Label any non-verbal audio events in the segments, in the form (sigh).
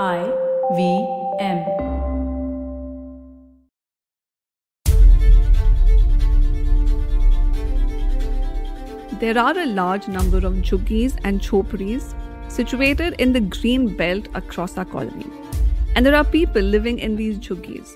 I V M. There are a large number of jhuggies and jhopris situated in the green belt across our colony. And there are people living in these jhuggies.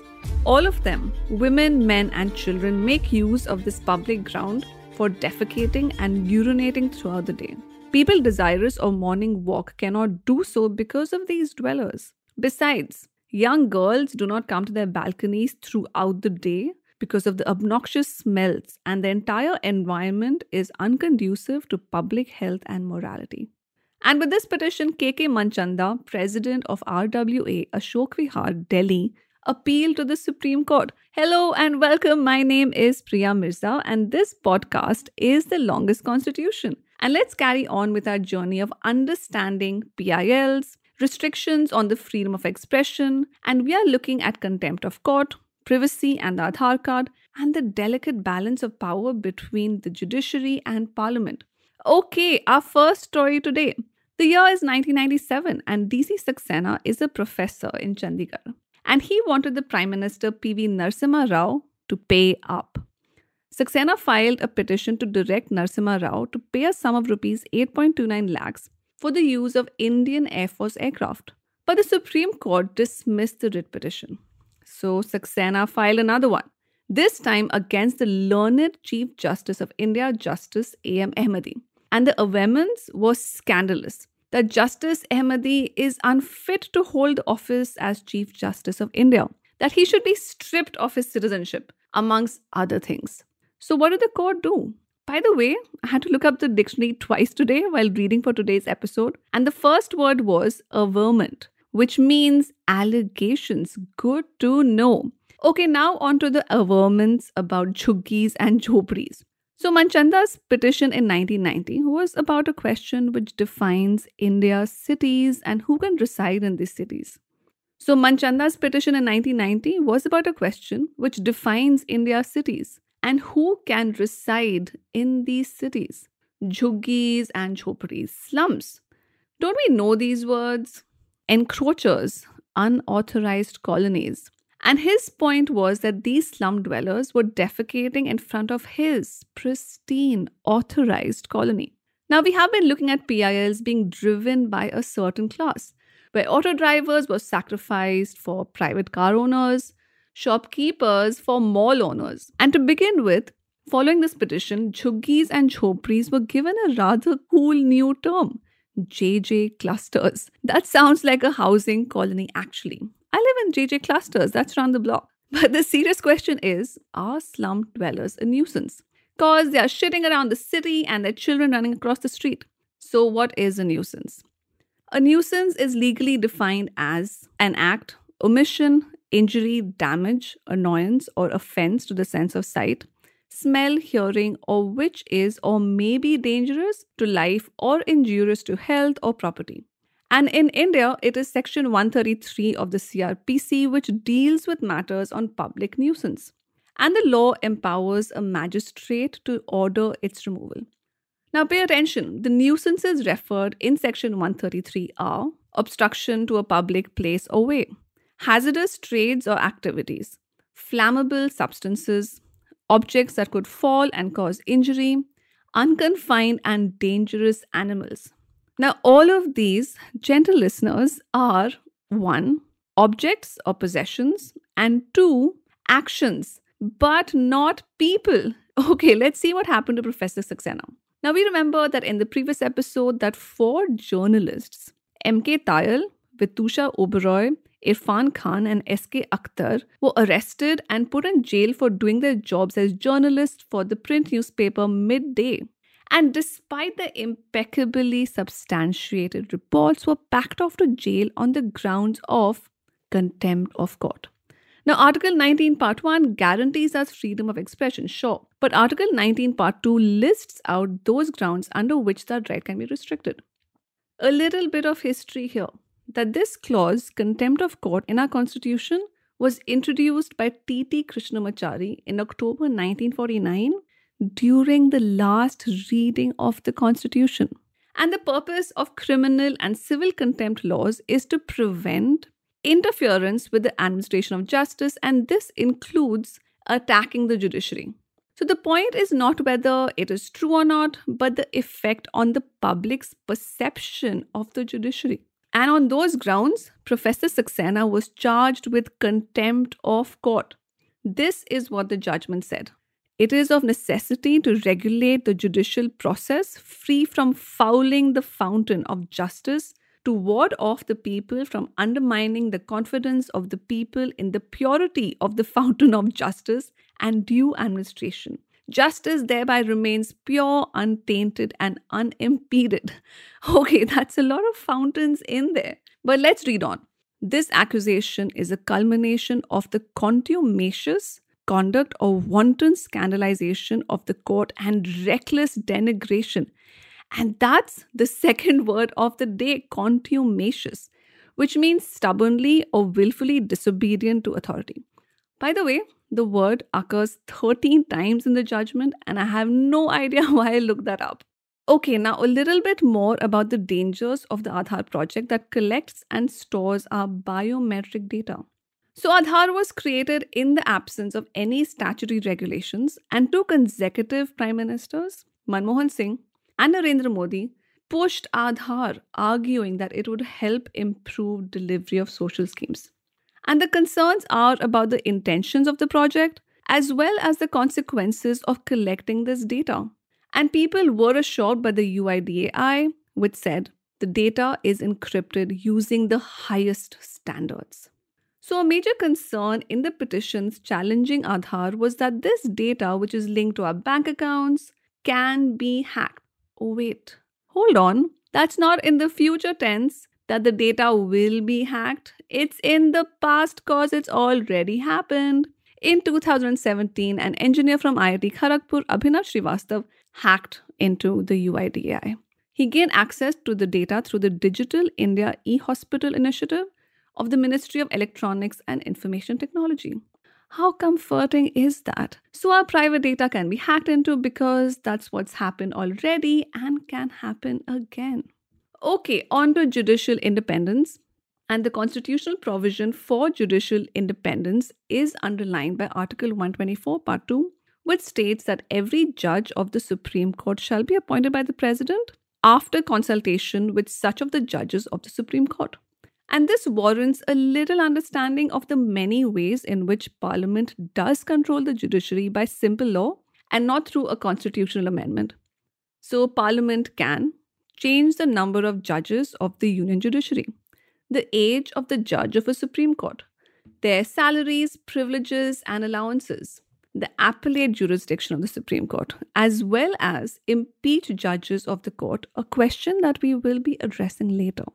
All of them, women, men, and children, make use of this public ground for defecating and urinating throughout the day. People desirous of morning walk cannot do so because of these dwellers. Besides, young girls do not come to their balconies throughout the day because of the obnoxious smells, and the entire environment is unconducive to public health and morality. And with this petition, KK Manchanda, president of RWA Ashok Vihar, Delhi, appealed to the Supreme Court. Hello and welcome. My name is Priya Mirza, and this podcast is the longest constitution. And let's carry on with our journey of understanding PILs, restrictions on the freedom of expression, and we are looking at contempt of court, privacy and the Aadhaar card, and the delicate balance of power between the judiciary and parliament. Okay, our first story today. The year is 1997, and DC Saxena is a professor in Chandigarh. And he wanted the Prime Minister PV Narasimha Rao to pay up. Saxena filed a petition to direct Narasimha Rao to pay a sum of rupees 8.29 lakhs for the use of Indian Air Force aircraft. But the Supreme Court dismissed the writ petition. So Saxena filed another one, this time against the learned Chief Justice of India, Justice A.M. Ahmadi. And the vehemence was scandalous that Justice Ahmadi is unfit to hold office as Chief Justice of India, that he should be stripped of his citizenship, amongst other things. So, what did the court do? By the way, I had to look up the dictionary twice today while reading for today's episode, and the first word was averment, which means allegations. Good to know. Okay, now on to the averments about jhuggis and jhopris. So, Manchanda's petition in 1990 was about a question which defines India's cities and who can reside in these cities. So, Manchanda's petition in 1990 was about a question which defines India's cities and who can reside in these cities. Jhuggis and jhopris, slums. Don't we know these words? Encroachers, unauthorized colonies. And his point was that these slum dwellers were defecating in front of his pristine, authorized colony. Now, we have been looking at PILs being driven by a certain class, where auto drivers were sacrificed for private car owners, shopkeepers for mall owners. And to begin with, following this petition, jhuggis and jhopris were given a rather cool new term JJ clusters. That sounds like a housing colony, actually. I live in JJ clusters, that's around the block. But the serious question is are slum dwellers a nuisance? Because they are shitting around the city and their children running across the street. So, what is a nuisance? A nuisance is legally defined as an act, omission, injury, damage, annoyance, or offense to the sense of sight, smell, hearing, or which is or may be dangerous to life or injurious to health or property. And in India, it is Section 133 of the CRPC, which deals with matters on public nuisance. And the law empowers a magistrate to order its removal. Now, pay attention the nuisances referred in Section 133 are obstruction to a public place or way, hazardous trades or activities, flammable substances, objects that could fall and cause injury, unconfined and dangerous animals. Now, all of these, gentle listeners, are one, objects or possessions, and two, actions, but not people. (laughs) Okay, let's see what happened to Professor Saxena. Now, we remember that in the previous episode that four journalists, M.K. Tayal, Vitusha Oberoi, Irfan Khan, and S.K. Akhtar, were arrested and put in jail for doing their jobs as journalists for the print newspaper Midday. And despite the impeccably substantiated reports, were packed off to jail on the grounds of contempt of court. Now, Article 19, Part 1 guarantees us freedom of expression, sure, but Article 19, Part 2 lists out those grounds under which that right can be restricted. A little bit of history here that this clause, contempt of court, in our constitution was introduced by T.T. Krishnamachari in October 1949 during the last reading of the Constitution. And the purpose of criminal and civil contempt laws is to prevent interference with the administration of justice, and this includes attacking the judiciary. So the point is not whether it is true or not, but the effect on the public's perception of the judiciary. And on those grounds, Professor Saxena was charged with contempt of court. This is what the judgment said. It is of necessity to regulate the judicial process free from fouling the fountain of justice to ward off the people from undermining the confidence of the people in the purity of the (laughs) fountain of justice and due administration. Justice thereby remains pure, untainted, and unimpeded. (laughs) Okay, that's a lot of fountains in there. But let's read on. This accusation is a culmination of the contumacious conduct or wanton scandalization of the court and reckless denigration. And that's the second word of the day contumacious, which means stubbornly or willfully disobedient to authority. By the way, the word occurs 13 times in the judgment, and I have no (laughs) idea why I looked that up. Okay, now a little bit more about the dangers of the Aadhaar project that collects and stores our biometric data. So, Aadhaar was created in the absence of any statutory regulations, and two consecutive prime ministers, Manmohan Singh and Narendra Modi, pushed Aadhaar, arguing that it would help improve delivery of social schemes. And the concerns are about the intentions of the project as well as the consequences of collecting this data. And people were assured by the UIDAI, which said the data is encrypted using the highest standards. So, a major concern in the petitions challenging Aadhaar was that this data, which is linked to our bank accounts, can be hacked. Oh, wait, hold on. That's not in the future tense that the data will be hacked. It's in the past because it's already happened. In 2017, an engineer from IIT Kharagpur, Abhinav Srivastav, hacked into the UIDAI. He gained access to the data through the Digital India e-Hospital initiative of the Ministry of Electronics and Information Technology. How comforting is that? So, our private data can be hacked into because that's what's happened already and can happen again. Okay, on to judicial independence. And the constitutional provision for judicial independence is underlined by Article 124, Part 2, which states that every judge of the Supreme Court shall be appointed by the President after consultation with such of the judges of the Supreme Court. And this warrants a little understanding of the many ways in which Parliament does control the judiciary by simple law and not through a constitutional amendment. So, Parliament can change the number of judges of the Union Judiciary, the age of the judge of a Supreme Court, their salaries, privileges, and allowances, the appellate jurisdiction of the Supreme Court, as well as impeach judges of the court, a question that we will be addressing later.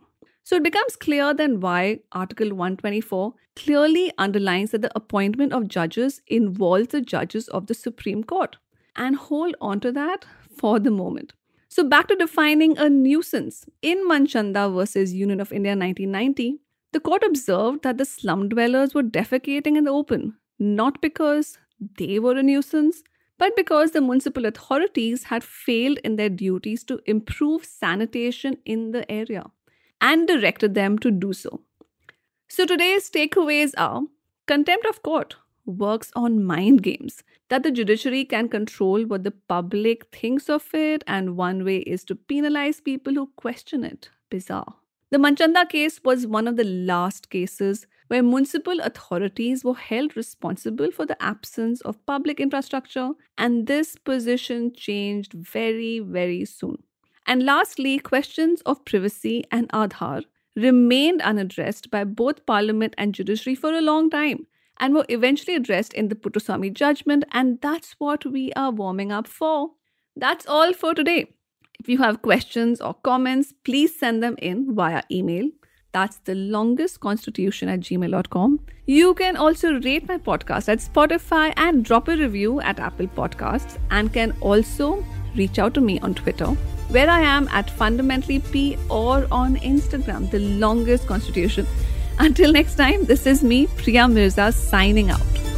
So it becomes clear then why Article 124 clearly underlines that the appointment of judges involves the judges of the Supreme Court. And hold on to that for the moment. So, back to defining a nuisance. In Manchanda versus Union of India 1990, the court observed that the slum dwellers were defecating in the open, not because they were a nuisance, but because the municipal authorities had failed in their duties to improve sanitation in the area and directed them to do so. So, today's takeaways are contempt of court works on mind games that the judiciary can control what the public thinks of it, and one way is to penalize people who question it. Bizarre. The Manchanda case was one of the last cases where municipal authorities were held responsible for the absence of public infrastructure, and this position changed very, very soon. And lastly, questions of privacy and Aadhaar remained unaddressed by both Parliament and judiciary for a long time and were eventually addressed in the Puttaswamy judgment, and that's what we are warming up for. That's all for today. If you have questions or comments, please send them in via email. That's the longest constitution at gmail.com. You can also rate my podcast at Spotify and drop a review at Apple Podcasts and can also reach out to me on Twitter, where I am at fundamentally P or on Instagram, the longest constitution. Until next time, this is me, Priya Mirza, signing out.